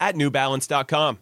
at newbalance.com.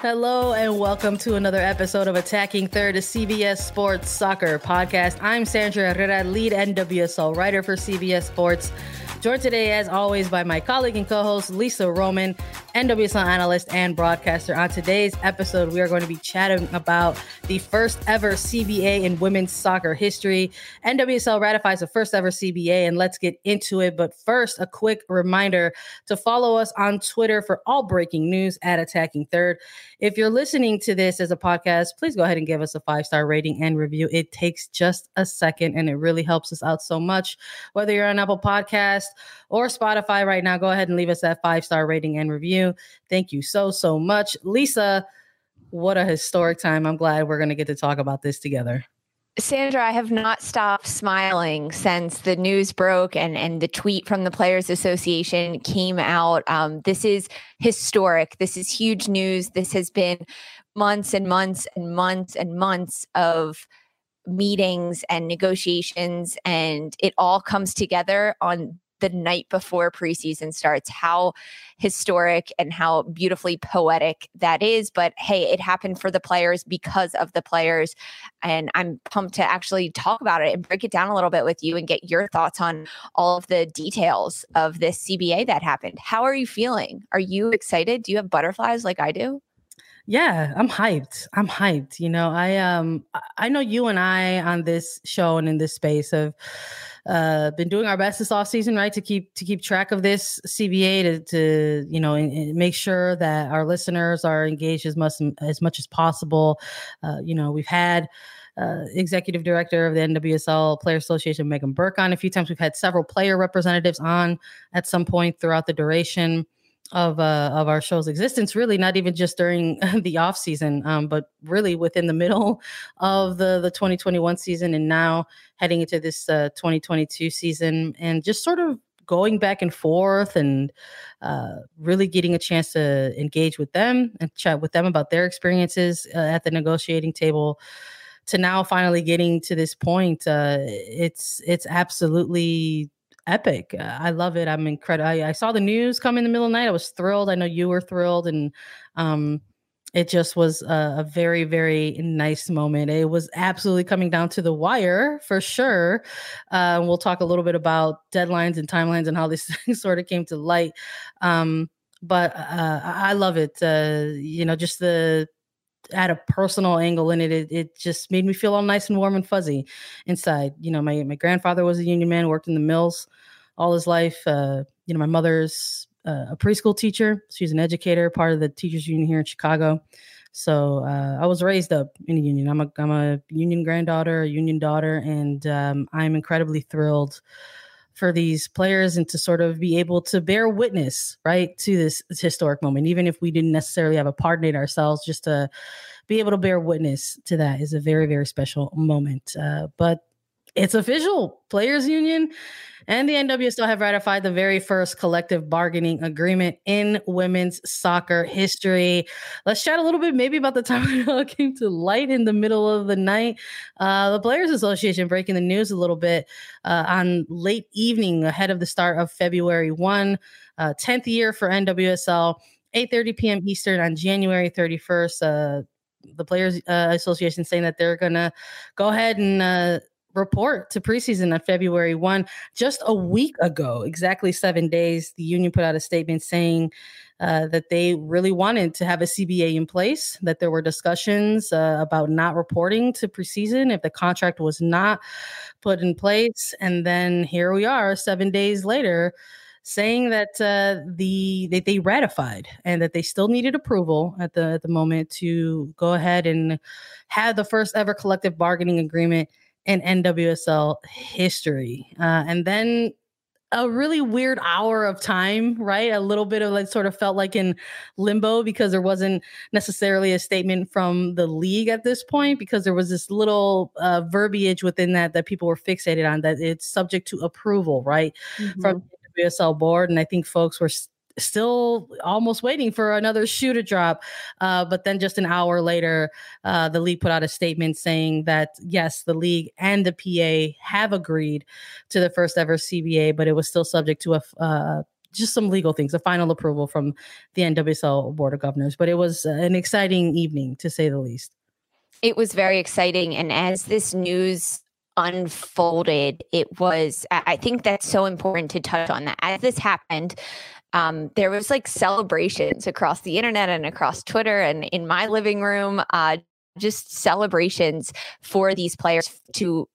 Hello and welcome to another episode of Attacking Third, a CBS Sports Soccer podcast. I'm Sandra Herrera, lead NWSL writer for CBS Sports. Joined today, as always, by my colleague and co host, Lisa Roman, NWSL analyst and broadcaster. On today's episode, we are going to be chatting about the first ever CBA in women's soccer history. NWSL ratifies the first ever CBA, and let's get into it. But first, a quick reminder to follow us on Twitter for all breaking news at Attacking Third. If you're listening to this as a podcast, please go ahead and give us a five star rating and review. It takes just a second and it really helps us out so much. Whether you're on Apple Podcast or Spotify right now, go ahead and leave us that five star rating and review. Thank you so, so much. Lisa, what a historic time. I'm glad we're going to get to talk about this together. Sandra, I have not stopped smiling since the news broke and, and the tweet from the Players Association came out. Um, this is historic. This is huge news. This has been months and months and months and months of meetings and negotiations, and it all comes together on the night before preseason starts. How historic and how beautifully poetic that is. But hey, it happened for the players because of the players. And I'm pumped to actually talk about it and break it down a little bit with you and get your thoughts on all of the details of this CBA that happened. How are you feeling? Are you excited? Do you have butterflies like I do? Yeah, I'm hyped. I'm hyped. You know, I um I know you and I on this show and in this space have uh, been doing our best this off season, right, to keep to keep track of this CBA to to you know make sure that our listeners are engaged as much as much as possible. Uh, you know, we've had. Uh, executive director of the NWSL Player Association, Meghann Burke, on a few times. We've had several player representatives on at some point throughout the duration of uh, of our show's existence really not even just during the off season um, but really within the middle of the the 2021 season and now heading into this uh, 2022 season and just sort of going back and forth and uh, really getting a chance to engage with them and chat with them about their experiences uh, at the negotiating table to now finally getting to this point uh, it's it's absolutely epic. Uh, I love it. I'm incredible. I, I, saw the news come in the middle of the night. I was thrilled. I know you were thrilled, and um, it just was a, a, very, very nice moment. It was absolutely coming down to the wire for sure. Uh, we'll talk a little bit about deadlines and timelines and how this sort of came to light. Um, but uh, I love it. Uh, you know, just the at a personal angle in it, it, it just made me feel all nice and warm and fuzzy inside. You know, my my grandfather was a union man, worked in the mills all his life. Uh, you know, my mother's uh, a preschool teacher. She's an educator, part of the teachers union here in Chicago. So uh, I was raised up in a union. I'm a I'm a union granddaughter, a union daughter, and um, I'm incredibly thrilled for these players and to sort of be able to bear witness, right, to this, this historic moment, even if we didn't necessarily have a part in it ourselves, just to be able to bear witness to that is a very, very special moment. Uh, but it's official. Players Union and the NWSL have ratified the very first collective bargaining agreement in women's soccer history. Let's chat a little bit maybe about the time it all came to light in the middle of the night. Uh, the Players Association breaking the news a little bit uh, on late evening ahead of the start of February 1, uh, 10th year for NWSL. 8:30 p.m. Eastern on January 31st. Uh, the Players uh, Association saying that they're going to go ahead and uh, report to preseason on February 1. Just a week ago, exactly seven days, the union put out a statement saying uh, that they really wanted to have a CBA in place, that there were discussions uh, about not reporting to preseason if the contract was not put in place. And then here we are, seven days later saying that uh, the that they ratified and that they still needed approval at the at the moment to go ahead and have the first ever collective bargaining agreement in NWSL history. Uh, and then a really weird hour of time, right? A little bit of like sort of felt like in limbo because there wasn't necessarily a statement from the league at this point because there was this little uh, verbiage within that that people were fixated on that it's subject to approval, right? Mm-hmm. From the NWSL board. And I think folks were still almost waiting for another shoe to drop. Uh, but then just an hour later, uh, the league put out a statement saying that yes, the league and the PA have agreed to the first ever CBA, but it was still subject to a uh, just some legal things, a final approval from the NWSL Board of Governors. But it was an exciting evening, to say the least. It was very exciting. And as this news unfolded, it was, I think that's so important to touch on that. As this happened, um, there was like celebrations across the internet and across Twitter and in my living room, uh, just celebrations for these players to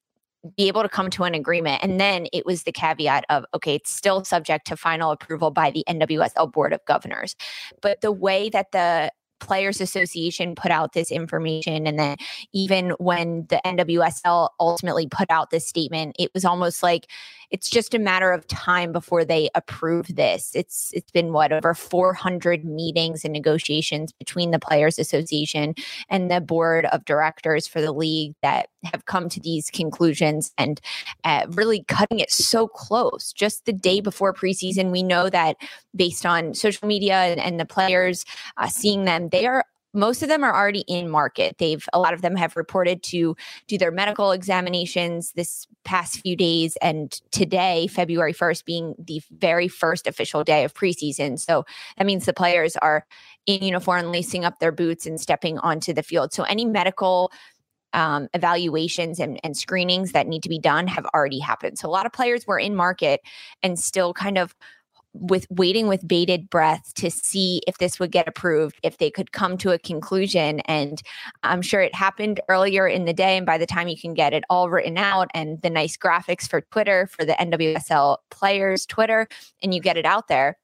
be able to come to an agreement. And then it was the caveat of, okay, it's still subject to final approval by the NWSL Board of Governors. But the way that the Players Association put out this information. And then even when the NWSL ultimately put out this statement, it was almost like it's just a matter of time before they approve this. It's it's been what over 400 meetings and negotiations between the Players Association and the board of directors for the league that have come to these conclusions and uh, really cutting it so close. Just the day before preseason, we know that based on social media and, and the players uh, seeing them, they are most of them are already in market. They've a lot of them have reported to do their medical examinations this past few days and today, February 1st being the very first official day of preseason. So that means the players are in uniform lacing up their boots and stepping onto the field. So any medical um, evaluations and, and screenings that need to be done have already happened. So a lot of players were in market and still kind of with waiting with bated breath to see if this would get approved, if they could come to a conclusion. And I'm sure it happened earlier in the day. And by the time you can get it all written out and the nice graphics for Twitter, for the NWSL players' Twitter, and you get it out there,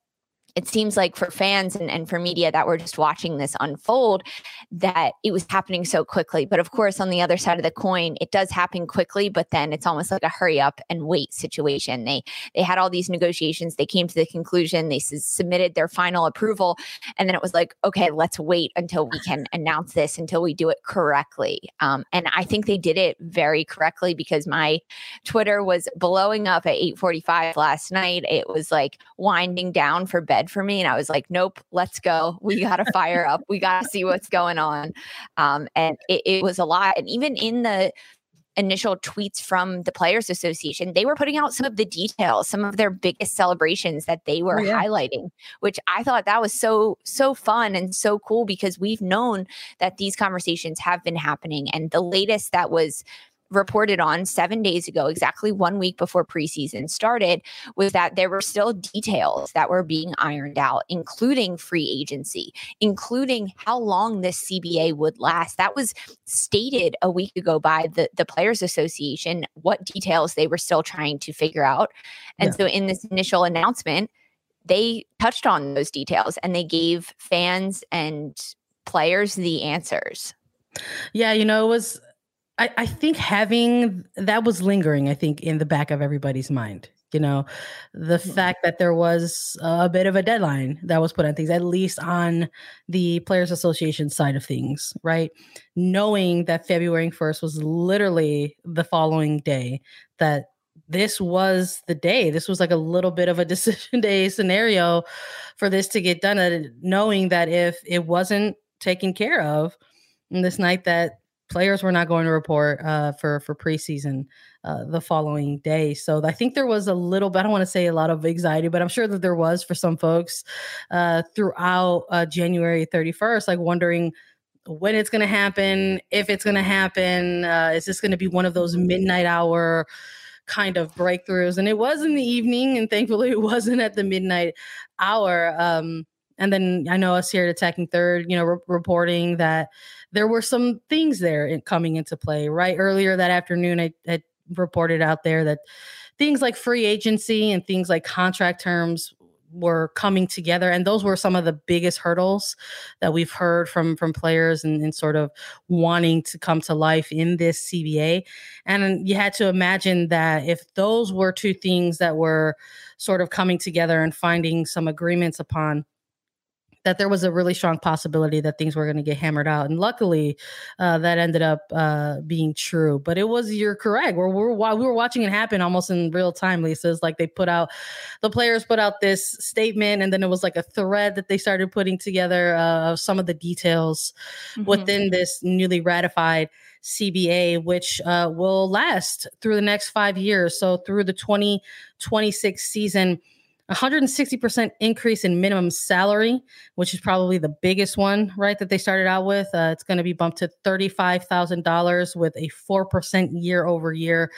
it seems like for fans and, and for media that were just watching this unfold that it was happening so quickly. But of course on the other side of the coin it does happen quickly but then it's almost like a hurry up and wait situation. They they had all these negotiations. They came to the conclusion. They s- submitted their final approval. And then it was like okay let's wait until we can announce this until we do it correctly. Um, and i think they did it very correctly because my twitter was blowing up at 8.45 last night. It was like winding down for bed for me. And I was like, nope, let's go. We got to fire up. We got to see what's going on. Um, and it, it was a lot. And even in the, initial tweets from the Players Association, they were putting out some of the details, some of their biggest celebrations that they were oh, yeah. highlighting, which I thought that was so, so fun and so cool because we've known that these conversations have been happening. And the latest that was reported on seven days ago, exactly one week before preseason started, was that there were still details that were being ironed out, including free agency, including how long this CBA would last. That was stated a week ago by the, the Players Association, what details they were still trying to figure out. And yeah. so in this initial announcement, they touched on those details and they gave fans and players the answers. Yeah, you know, it was I, I think having that was lingering, I think, in the back of everybody's mind. You know, the mm-hmm. fact that there was a bit of a deadline that was put on things, at least on the Players Association side of things, right? Knowing that February 1st was literally the following day, that this was the day. This was like a little bit of a decision day scenario for this to get done. knowing that if it wasn't taken care of this night, that players were not going to report uh, for for preseason uh, the following day. So I think there was a little. I don't want to say a lot of anxiety, but I'm sure that there was for some folks uh, throughout uh, January 31st, like wondering when it's going to happen, if it's going to happen. Uh, is this going to be one of those midnight hour kind of breakthroughs? And it was in the evening, and thankfully it wasn't at the midnight hour. Um, and then I know us here at Attacking Third, you know, re- reporting that there were some things there in, coming into play. Right earlier that afternoon, I, had reported out there that things like free agency and things like contract terms were coming together and those were some of the biggest hurdles that we've heard from from players and, and, sort of wanting to come to life in this cba and you had to imagine that if those were two things that were sort of coming together and finding some agreements upon that there was a really strong possibility that things were going to get hammered out. And luckily, uh, that ended up uh, being true. But it was, you're correct. We're, we're, we were watching it happen almost in real time, Lisa. It's like they put out, the players put out this statement, and then it was like a thread that they started putting together uh, of some of the details mm-hmm. within this newly ratified CBA, which uh, will last through the next five years. So through the 2026 season, 160% increase in minimum salary, which is probably the biggest one, right? That they started out with. Uh, it's going to be bumped to $35,000 with a 4% year over year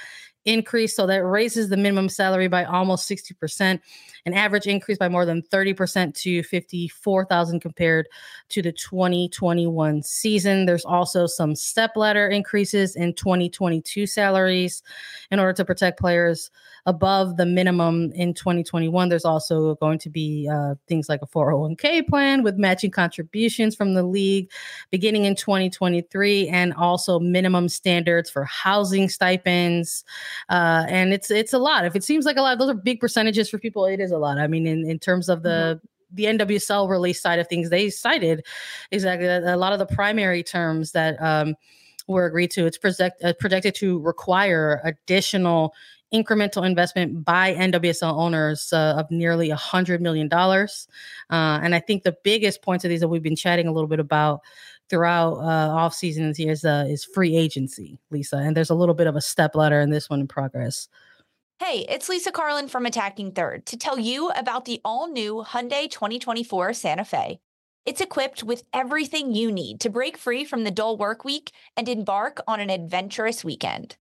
increase. So that raises the minimum salary by almost 60%, an average increase by more than 30% to 54,000 compared to the 2021 season. There's also some step ladder increases in 2022 salaries in order to protect players above the minimum in 2021. There's also going to be uh, things like a 401k plan with matching contributions from the league beginning in 2023, and also minimum standards for housing stipends. Uh, and it's it's a lot. If it seems like a lot, those are big percentages for people. It is a lot. I mean, in, in terms of the mm-hmm the NWSL release side of things, they cited exactly a lot of the primary terms that um, were agreed to. It's project, uh, projected to require additional incremental investment by NWSL owners uh, of nearly a hundred million dollars. Uh, and I think the biggest points of these that we've been chatting a little bit about throughout uh, off seasons is uh, is free agency, Lisa. And there's a little bit of a step ladder in this one in progress. Hey, it's Lisa Carlin from Attacking Third to tell you about the all new Hyundai 2024 Santa Fe. It's equipped with everything you need to break free from the dull work week and embark on an adventurous weekend.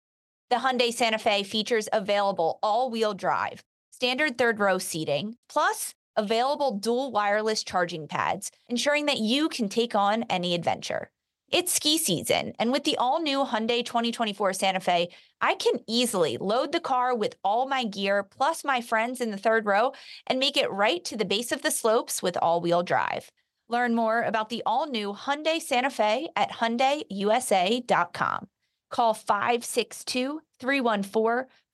The Hyundai Santa Fe features available all wheel drive, standard third row seating, plus available dual wireless charging pads, ensuring that you can take on any adventure. It's ski season, and with the all new Hyundai 2024 Santa Fe, I can easily load the car with all my gear plus my friends in the third row and make it right to the base of the slopes with all wheel drive. Learn more about the all new Hyundai Santa Fe at HyundaiUSA.com. Call 562 314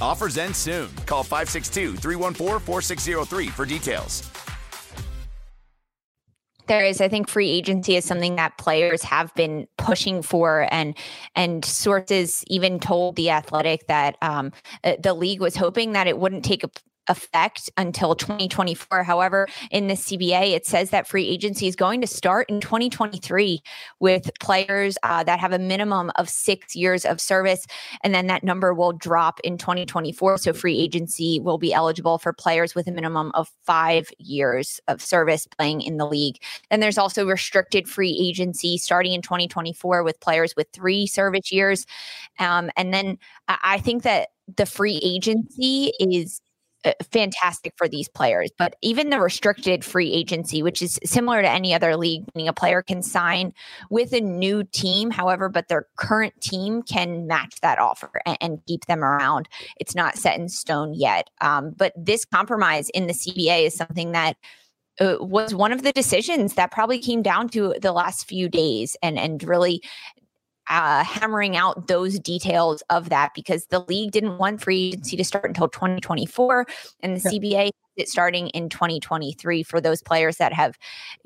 Offers end soon. Call 562 314 4603 for details. There is, I think, free agency is something that players have been pushing for, and and sources even told the Athletic that um, uh, the league was hoping that it wouldn't take a effect until 2024. However, in the CBA, it says that free agency is going to start in 2023 with players uh, that have a minimum of six years of service. And then that number will drop in 2024. So free agency will be eligible for players with a minimum of five years of service playing in the league. And there's also restricted free agency starting in 2024 with players with three service years. Um, and then I think that the free agency is fantastic for these players. But even the restricted free agency, which is similar to any other league, meaning a player can sign with a new team, however, but their current team can match that offer and, and keep them around. It's not set in stone yet. Um, but this compromise in the CBA is something that uh, was one of the decisions that probably came down to the last few days and and really uh, hammering out those details of that because the league didn't want free agency to start until 2024 and the yeah. CBA it starting in 2023 for those players that have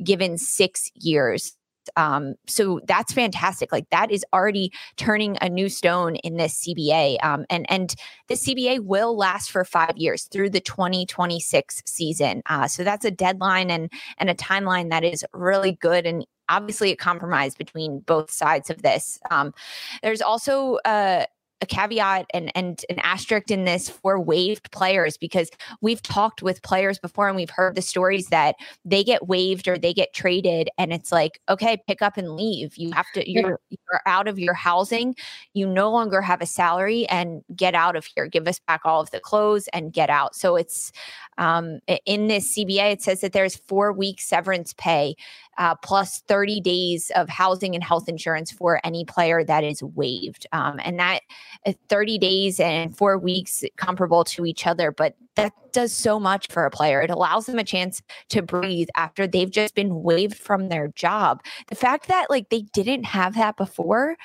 given six years um, so that's fantastic. Like that is already turning a new stone in this CBA. Um, and and the CBA will last for five years through the 2026 season. Uh, so that's a deadline and and a timeline that is really good and obviously a compromise between both sides of this. Um, there's also uh, a caveat and and an asterisk in this for waived players because we've talked with players before and we've heard the stories that they get waived or they get traded and it's like okay pick up and leave. You have to you're you're out of your housing. You no longer have a salary and get out of here. Give us back all of the clothes and get out. So it's um, in this CBA it says that there's 4 weeks severance pay uh, plus 30 days of housing and health insurance for any player that is waived. Um, and that uh, 30 days and four weeks comparable to each other, but that does so much for a player. It allows them a chance to breathe after they've just been waived from their job. The fact that like they didn't have that before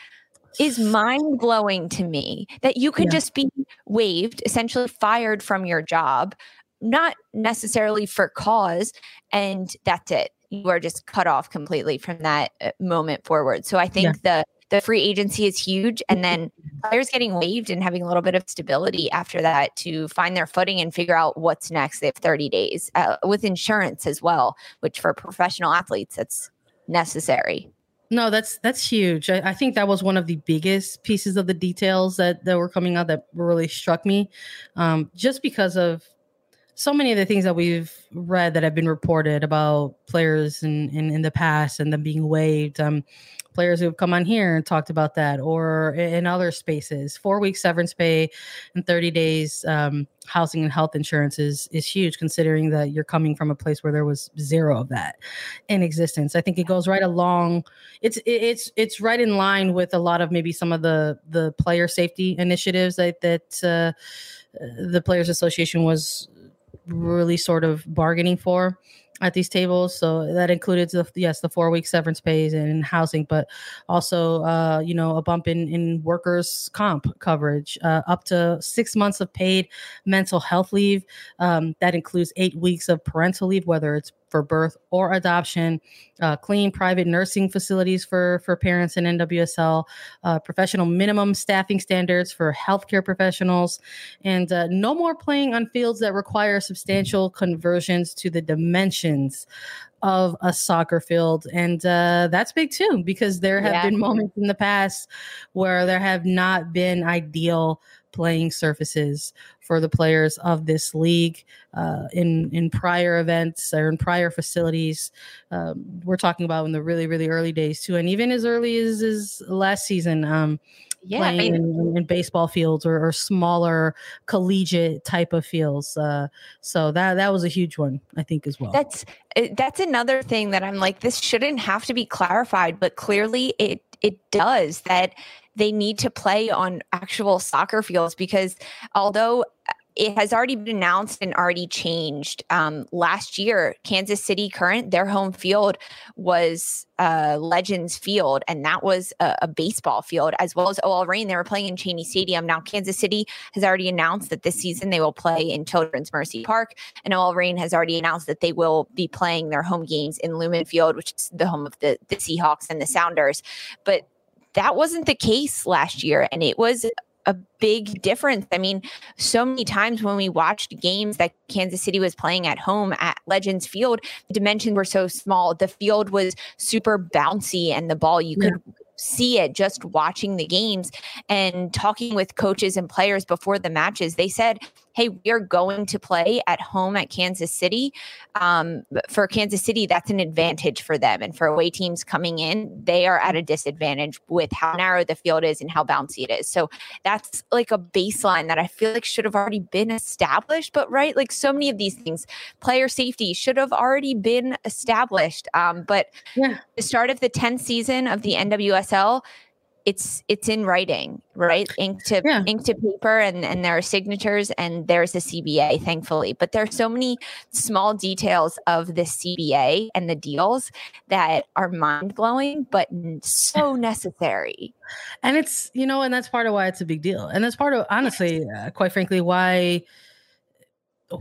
is mind blowing to me that you could yeah. just be waived, essentially fired from your job, not necessarily for cause, and that's it you are just cut off completely from that uh, moment forward. So I think yeah. the the free agency is huge and then players getting waived and having a little bit of stability after that to find their footing and figure out what's next they have 30 days uh, with insurance as well which for professional athletes that's necessary no that's that's huge I, I, think that was one of the biggest pieces of the details that that were coming out that really struck me um, just because of so many of the things that we've read that have been reported about players in, in, in the past and them being waived. Um, players who have come on here and talked about that, or in other spaces. Four weeks severance pay and 30 days um, housing and health insurance is, is huge, considering that you're coming from a place where there was zero of that in existence. I think it goes right along. It's it's it's right in line with a lot of maybe some of the the player safety initiatives that that uh, the Players Association was really sort of bargaining for at these tables. So that included the yes, the four week severance pays and housing, but also uh, you know a bump in in workers comp coverage, uh, up to six months of paid mental health leave. Um, that includes eight weeks of parental leave, whether it's for birth or adoption, uh, clean private nursing facilities for for parents in NWSL, uh, professional minimum staffing standards for healthcare professionals, and uh, no more playing on fields that require substantial conversions to the dimensions of a soccer field. And uh, that's big too, because there have yeah. been moments in the past where there have not been ideal playing surfaces for the players of this league uh, in in prior events or in prior facilities. Um, we're talking about in the really really early days too, and even as early as, as last season. Um, yeah, playing in, in, baseball fields or, or, smaller collegiate type of fields. Uh, so that that was a huge one, I think, as well. That's eh, that's another thing that I'm like, this shouldn't have to be clarified, but clearly it it does. That they need to play on actual soccer fields because although uh, it has already been announced and already changed. Um, last year, Kansas City Current, their home field was uh, Legends Field, and that was a, a, baseball field as well as OL Reign. They were playing in Cheney Stadium. Now, Kansas City has already announced that this season they will play in Children's Mercy Park, and OL Reign has already announced that they will be playing their home games in Lumen Field, which is the home of the, the Seahawks and the Sounders. But that wasn't the case last year. And it was a big difference. I mean, so many times when we watched games that Kansas City was playing at home at Legends Field, the dimensions were so small. The field was super bouncy and the ball, you yeah. could see it just watching the games and talking with coaches and players before the matches. They said, hey, we're going to play at home at Kansas City. Um, for Kansas City, that's an advantage for them. And for away teams coming in, they are at a disadvantage with how narrow the field is and how bouncy it is. So that's like a baseline that I feel like should have already been established. But right, like so many of these things, player safety should have already been established. Um, but yeah. the start of the 10th season of the NWSL, it's it's in writing, right? Ink to yeah. ink to paper, and and there are signatures, and there's a CBA, thankfully. But there are so many small details of the CBA and the deals that are mind blowing, but so necessary. And it's you know, and that's part of why it's a big deal, and that's part of honestly, uh, quite frankly, why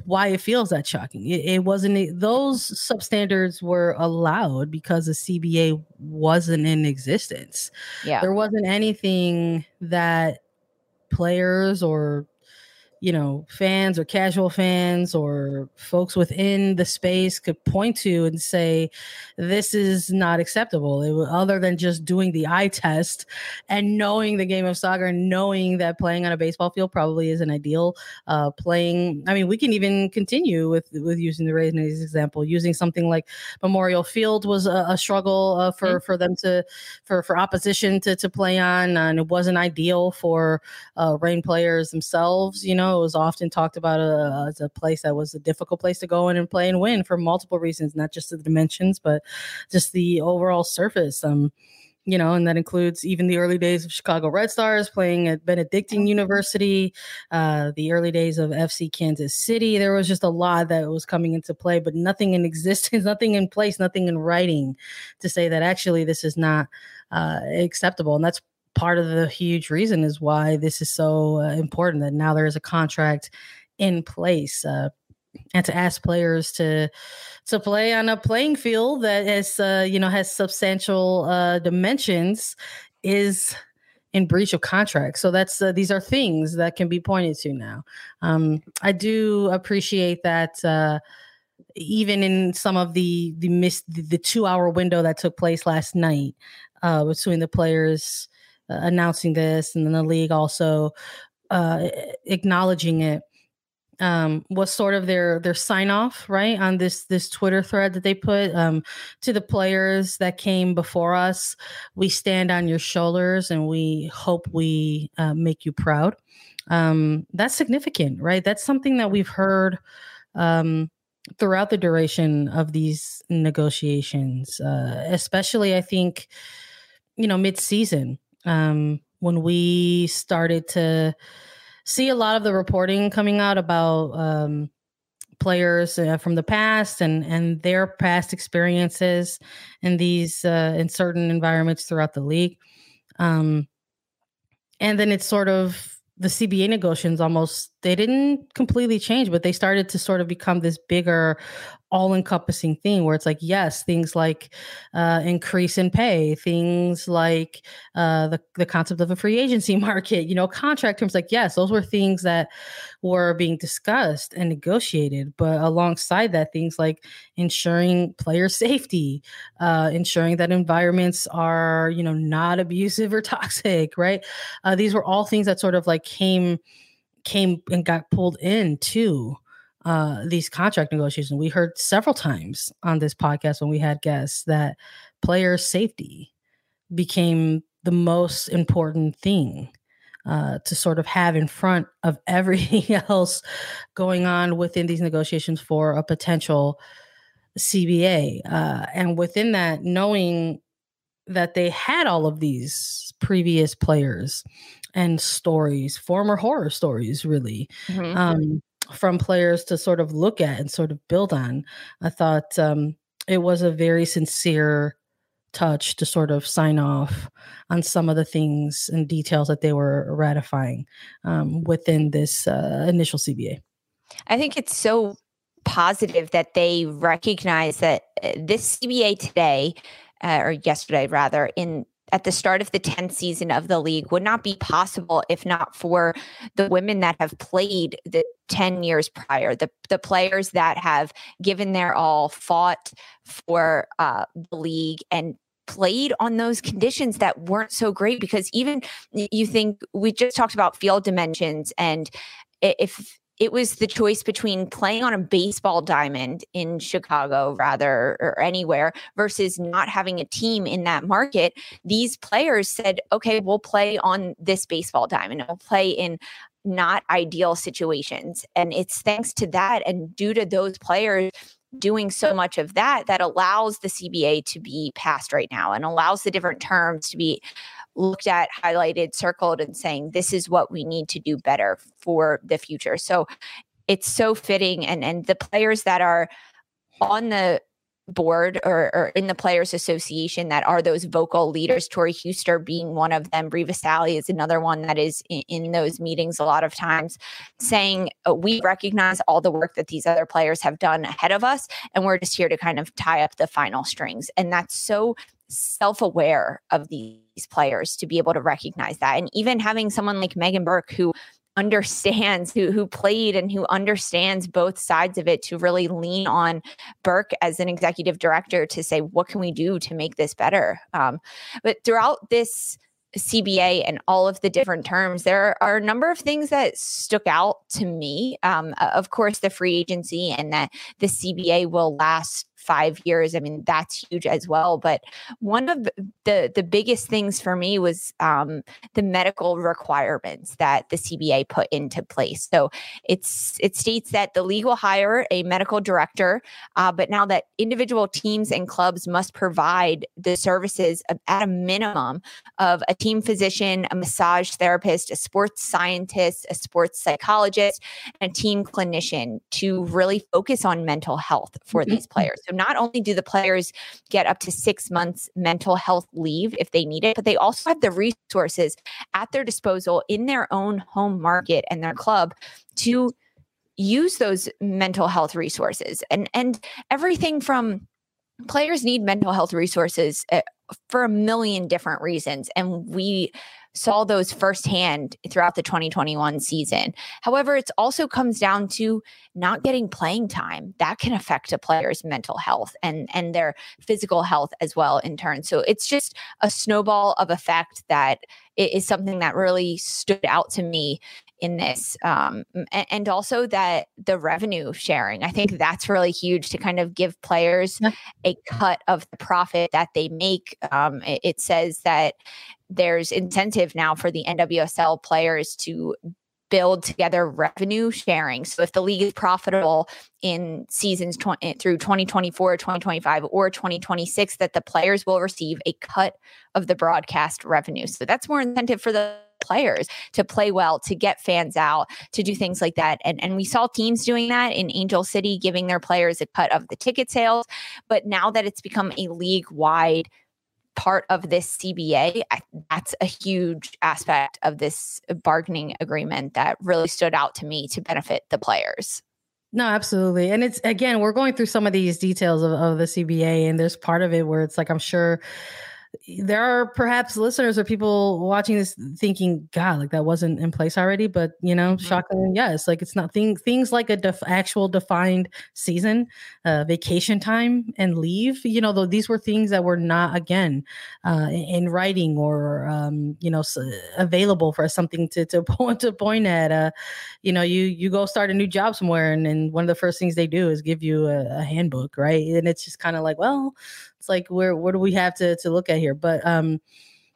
why it feels that shocking. It, it wasn't those substandards were allowed because the CBA wasn't in existence. Yeah. There wasn't anything that players or you know, fans or casual fans or folks within the space could point to and say, this is not acceptable. It, other than just doing the eye test and knowing the game of soccer and knowing that playing on a baseball field probably isn't ideal. Uh, playing, I mean, we can even continue with with using the Rays example. Using something like Memorial Field was a, a struggle uh, for mm-hmm. for them to for for opposition to to play on, and it wasn't ideal for uh, Reign players themselves. You know it was often talked about uh, as a place that was a difficult place to go in and play and win for multiple reasons, not just the dimensions, but just the overall surface. Um, you know, and that includes even the early days of Chicago Red Stars playing at Benedictine University, uh, the early days of FC Kansas City. There was just a lot that was coming into play, but nothing in existence, nothing in place, nothing in writing to say that actually this is not uh, acceptable. And that's part of the huge reason is why this is so uh, important that now there is a contract in place uh, and to ask players to to play on a playing field that has uh, you know has substantial uh, dimensions is in breach of contract. So that's uh, these are things that can be pointed to now. Um, I do appreciate that uh, even in some of the the miss the, two hour window that took place last night uh, between the players announcing this, and then the league also uh, acknowledging it. Um, was sort of their their sign off right on this this Twitter thread that they put um, to the players that came before us. We stand on your shoulders, and we hope we uh, make you proud. Um, that's significant, right? That's something that we've heard um, throughout the duration of these negotiations, uh, especially I think you know mid season um, when we started to see a lot of the reporting coming out about um, players uh, from the past and and their past experiences in these uh, in certain environments throughout the league. Um, and then it's sort of the CBA negotiations almost they didn't completely change, but they started to sort of become this bigger all encompassing thing where it's like yes things like uh, increase in pay things like uh, the, the concept of a free agency market you know contract terms like yes those were things that were being discussed and negotiated but alongside that things like ensuring player safety uh, ensuring that environments are you know not abusive or toxic right? Uh, these were all things that sort of like came came and got pulled in too uh, these contract negotiations. We heard several times on this podcast when we had guests that player safety became the most important thing uh, to sort of have in front of everything else going on within these negotiations for a potential CBA. Uh, and within that, knowing that they had all of these previous players and stories, former horror stories, really, mm-hmm. um, from players to sort of look at and sort of build on. I thought um, it was a very sincere touch to sort of sign off on some of the things and details that they were ratifying um, within this uh, initial CBA. I think it's so positive that they recognize that uh, this CBA today, uh, or yesterday rather, in at the start of the 10th season of the league would not be possible if not for the women that have played the 10 years prior the, the players that have given their all fought for uh, the league and played on those conditions that weren't so great because even you think we just talked about field dimensions and if it was the choice between playing on a baseball diamond in Chicago, rather, or anywhere, versus not having a team in that market. These players said, okay, we'll play on this baseball diamond, we'll play in not ideal situations. And it's thanks to that and due to those players doing so much of that that allows the CBA to be passed right now and allows the different terms to be looked at, highlighted, circled, and saying this is what we need to do better for the future. So it's so fitting, and and the players that are on the board or, or, in the players association that are those vocal leaders tori huster being one of them Bri Visalli is another one that is in, in those meetings a lot of times saying uh, we recognize all the work that these other players have done ahead of us and we're just here to kind of tie up the final strings and that's so self-aware of these players to be able to recognize that and even having someone like meghann burke who understands who who played and who understands both sides of it to really lean on Burke as an executive director to say what can we do to make this better. Um, but throughout this CBA and all of the different terms, there are a number of things that stuck out to me. Um, of course, the free agency and that the CBA will last five years. I mean, that's huge as well. But one of the the biggest things for me was um, the medical requirements that the CBA put into place. So it's it states that the league will hire a medical director, uh, but now that individual teams and clubs must provide the services of, at a minimum of a team physician, a massage therapist, a sports scientist, a sports psychologist, and a team clinician to really focus on mental health for these players. So not only do the players get up to six months mental health leave if they need it, but they also have the resources at their disposal in their own home market and their club to use those mental health resources. And and everything from players need mental health resources eh, for a million different reasons and we saw those firsthand throughout the 2021 season. However, it also comes down to not getting playing time. That can affect a player's mental health and and their physical health as well in turn. So it's just a snowball of effect that is something that really stood out to me in this um, and, also that the revenue sharing i think that's really huge to kind of give players yeah. a cut of the profit that they make um, it, it says that there's incentive now for the nwsl players to build together revenue sharing. So if the league is profitable in seasons 20, eh, through 2024, 2025, or 2026, that the players will receive a cut of the broadcast revenue. So that's more incentive for the players to play well, to get fans out, to do things like that. And, and we saw teams doing that in Angel City, giving their players a cut of the ticket sales. But now that it's become a league wide part of this CBA, that's a huge aspect of this bargaining agreement that really stood out to me to benefit the players. No, absolutely. And it's again, we're going through some of these details of, of the CBA, and there's part of it where it's like, I'm sure there are perhaps listeners or people watching this thinking, God, like that wasn't in place already. But you know, mm-hmm. shockingly, yes, like it's not thing, things like a def- actual defined season, uh, vacation time, and leave. You know, though these were things that were not again uh, in writing or um, you know available for something to to point to point at. Uh, you know, you you go start a new job somewhere, and, and one of the first things they do is give you a, a handbook, right? And it's just kind of like, well, it's like where where do we have to to look at here? But um,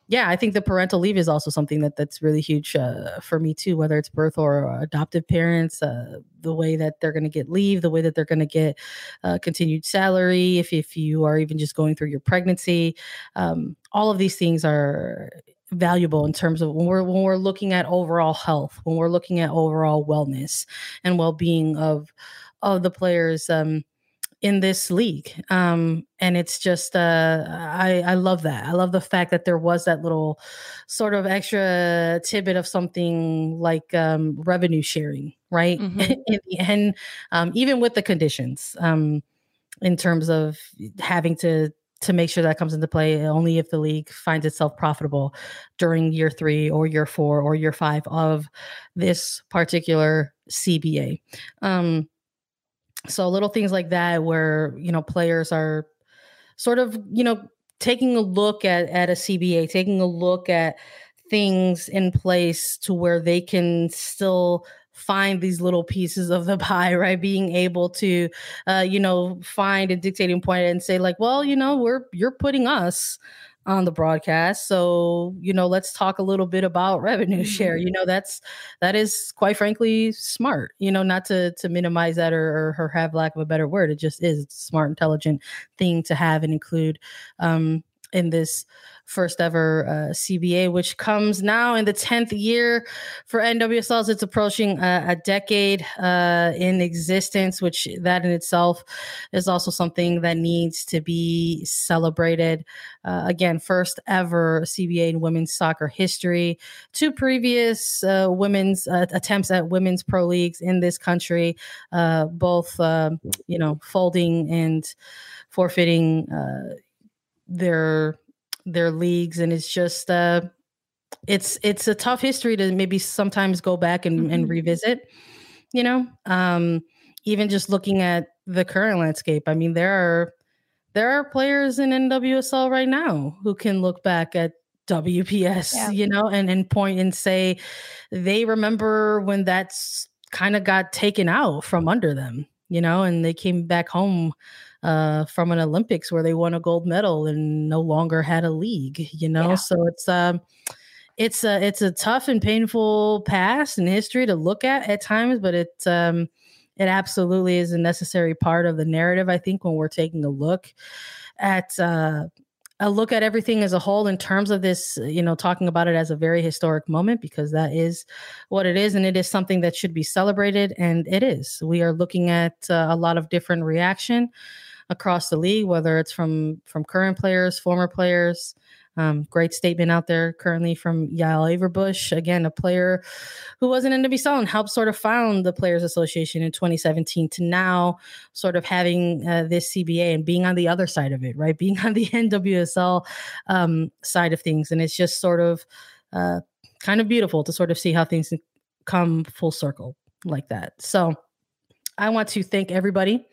yeah, I think the parental leave is also something that that's really huge uh, for me too. Whether it's birth or adoptive parents, uh, the way that they're going to get leave, the way that they're going to get uh, continued salary, if if you are even just going through your pregnancy, um, all of these things are valuable in terms of when we're when we're looking at overall health, when we're looking at overall wellness and well being of of the players. Um, in this league. Um, and it's just uh, I, I love that. I love the fact that there was that little sort of extra tidbit of something like um, revenue sharing, right? Mm-hmm. in the end, um, even with the conditions, um, in terms of having to to make sure that comes into play only if the league finds itself profitable during year three or year four or year five of this particular CBA. Um, so little things like that where, you know, players are sort of, you know, taking a look at at a CBA, taking a look at things in place to where they can still find these little pieces of the pie, right? Being able to, uh, you know, find a dictating point and say, like, well, you know, we're you're putting us on the broadcast. So, you know, let's talk a little bit about revenue share. Mm-hmm. You know, that's that is quite frankly smart, you know, not to to minimize that or, or have lack of a better word. It just is a smart, intelligent thing to have and include um in this first ever uh, CBA, which comes now in the 10th year for NWSLs. It's approaching a, a decade uh, in existence, which that in itself is also something that needs to be celebrated. Uh, again, first ever CBA in women's soccer history. Two previous uh, women's uh, attempts at women's pro leagues in this country, uh, both, uh, you know, folding and forfeiting uh, their their leagues and it's just uh it's it's a tough history to maybe sometimes go back and, and Mhm. revisit you know um even just looking at the current landscape i mean there are there are players in nwsl right now who can look back at wps Yeah. you know and and point and say they remember when that's kind of got taken out from under them you know and they came back home uh, from an Olympics where they won a gold medal and no longer had a league, you know. Yeah. So it's um it's a it's a tough and painful past and history to look at at times, but it um it absolutely is a necessary part of the narrative. I think when we're taking a look at uh a look at everything as a whole in terms of this, you know, talking about it as a very historic moment because that is what it is, and it is something that should be celebrated, and it is. We are looking at uh, a lot of different reaction across the league, whether it's from from current players, former players. Um, great statement out there currently from Yael Averbuch, again, a player who wasn't in NWSL and helped sort of found the Players Association in 2017 to now sort of having uh, this CBA and being on the other side of it, right? Being on the NWSL um, side of things. And it's just sort of uh, kind of beautiful to sort of see how things come full circle like that. So I want to thank everybody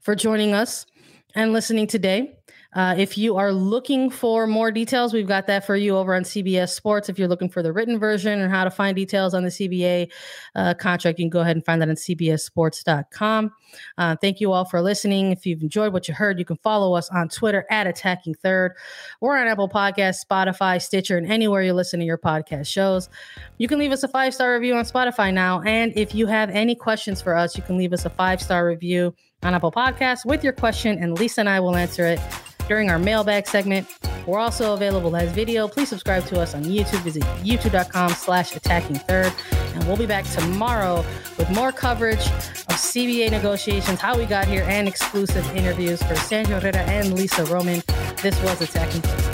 for joining us and listening today. Uh, if you are looking for more details, we've got that for you over on CBS Sports. If you're looking for the written version and how to find details on the CBA uh, contract, you can go ahead and find that on CBSSports.com. Uh, thank you all for listening. If you've enjoyed what you heard, you can follow us on Twitter at Attacking Third. We're on Apple Podcasts, Spotify, Stitcher, and anywhere you listen to your podcast shows. You can leave us a five star review on Spotify now. And if you have any questions for us, you can leave us a five star review on Apple Podcasts with your question, and Lisa and I will answer it during our mailbag segment. We're also available as video. Please subscribe to us on YouTube. Visit youtube.com slash attacking third. And we'll be back tomorrow with more coverage of CBA negotiations, how we got here, and exclusive interviews for Sandra Herrera and Lisa Roman. This was Attacking Third.